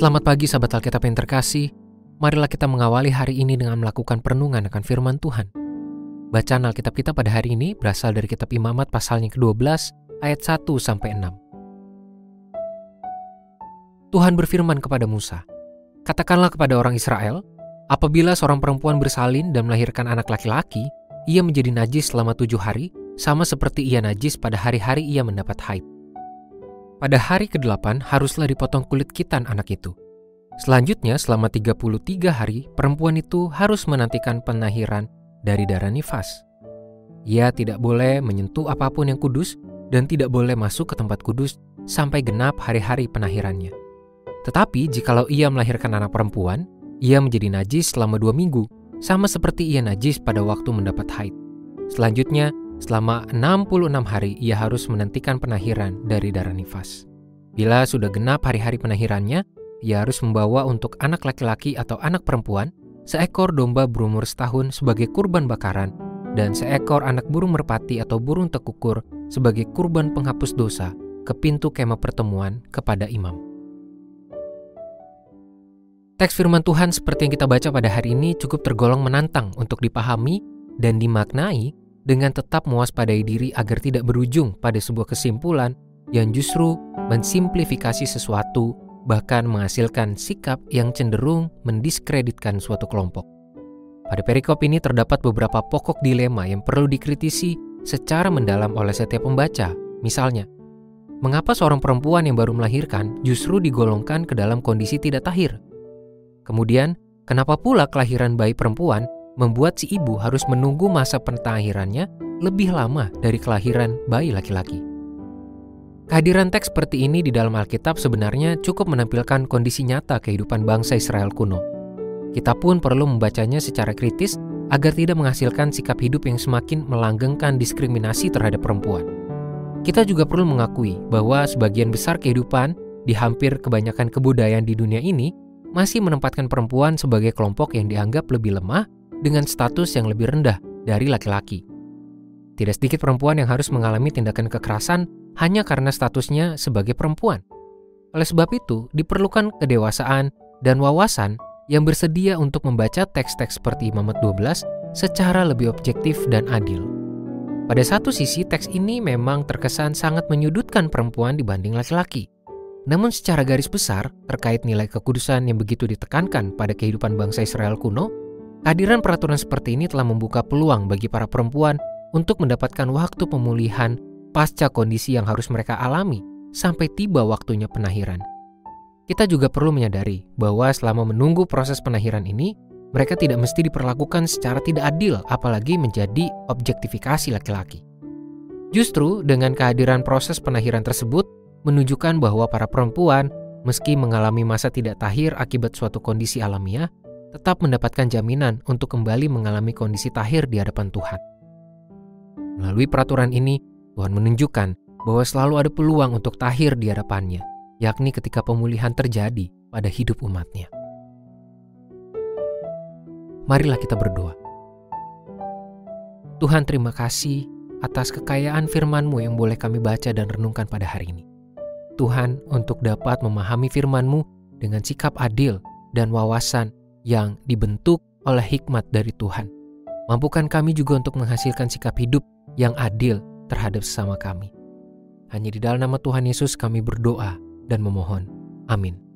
Selamat pagi sahabat Alkitab yang terkasih. Marilah kita mengawali hari ini dengan melakukan perenungan akan firman Tuhan. Bacaan Alkitab kita pada hari ini berasal dari kitab Imamat pasalnya ke-12 ayat 1 sampai 6. Tuhan berfirman kepada Musa, "Katakanlah kepada orang Israel, apabila seorang perempuan bersalin dan melahirkan anak laki-laki, ia menjadi najis selama tujuh hari, sama seperti ia najis pada hari-hari ia mendapat haid. Pada hari ke-8 haruslah dipotong kulit kitan anak itu. Selanjutnya selama 33 hari perempuan itu harus menantikan penahiran dari darah nifas. Ia tidak boleh menyentuh apa pun yang kudus dan tidak boleh masuk ke tempat kudus sampai genap hari-hari penahirannya. Tetapi jikalau ia melahirkan anak perempuan, ia menjadi najis selama dua minggu, sama seperti ia najis pada waktu mendapat haid. Selanjutnya, Selama 66 hari ia harus menantikan penahiran dari darah nifas. Bila sudah genap hari-hari penahirannya, ia harus membawa untuk anak laki-laki atau anak perempuan seekor domba berumur setahun sebagai kurban bakaran dan seekor anak burung merpati atau burung tekukur sebagai kurban penghapus dosa ke pintu kemah pertemuan kepada imam. Teks firman Tuhan seperti yang kita baca pada hari ini cukup tergolong menantang untuk dipahami dan dimaknai dengan tetap mewaspadai diri agar tidak berujung pada sebuah kesimpulan yang justru mensimplifikasi sesuatu, bahkan menghasilkan sikap yang cenderung mendiskreditkan suatu kelompok. Pada perikop ini terdapat beberapa pokok dilema yang perlu dikritisi secara mendalam oleh setiap pembaca. Misalnya, mengapa seorang perempuan yang baru melahirkan justru digolongkan ke dalam kondisi tidak tahir? Kemudian, kenapa pula kelahiran bayi perempuan membuat si ibu harus menunggu masa pentahirannya lebih lama dari kelahiran bayi laki-laki. Kehadiran teks seperti ini di dalam Alkitab sebenarnya cukup menampilkan kondisi nyata kehidupan bangsa Israel kuno. Kita pun perlu membacanya secara kritis agar tidak menghasilkan sikap hidup yang semakin melanggengkan diskriminasi terhadap perempuan. Kita juga perlu mengakui bahwa sebagian besar kehidupan di hampir kebanyakan kebudayaan di dunia ini masih menempatkan perempuan sebagai kelompok yang dianggap lebih lemah dengan status yang lebih rendah dari laki-laki. Tidak sedikit perempuan yang harus mengalami tindakan kekerasan hanya karena statusnya sebagai perempuan. Oleh sebab itu, diperlukan kedewasaan dan wawasan yang bersedia untuk membaca teks-teks seperti Imamat 12 secara lebih objektif dan adil. Pada satu sisi, teks ini memang terkesan sangat menyudutkan perempuan dibanding laki-laki. Namun secara garis besar, terkait nilai kekudusan yang begitu ditekankan pada kehidupan bangsa Israel kuno, Kehadiran peraturan seperti ini telah membuka peluang bagi para perempuan untuk mendapatkan waktu pemulihan pasca kondisi yang harus mereka alami sampai tiba waktunya penahiran. Kita juga perlu menyadari bahwa selama menunggu proses penahiran ini, mereka tidak mesti diperlakukan secara tidak adil, apalagi menjadi objektifikasi laki-laki. Justru dengan kehadiran proses penahiran tersebut menunjukkan bahwa para perempuan, meski mengalami masa tidak tahir akibat suatu kondisi alamiah, tetap mendapatkan jaminan untuk kembali mengalami kondisi tahir di hadapan Tuhan. Melalui peraturan ini, Tuhan menunjukkan bahwa selalu ada peluang untuk tahir di hadapannya, yakni ketika pemulihan terjadi pada hidup umatnya. Marilah kita berdoa. Tuhan terima kasih atas kekayaan firman-Mu yang boleh kami baca dan renungkan pada hari ini. Tuhan untuk dapat memahami firman-Mu dengan sikap adil dan wawasan yang dibentuk oleh hikmat dari Tuhan. Mampukan kami juga untuk menghasilkan sikap hidup yang adil terhadap sesama kami. Hanya di dalam nama Tuhan Yesus kami berdoa dan memohon. Amin.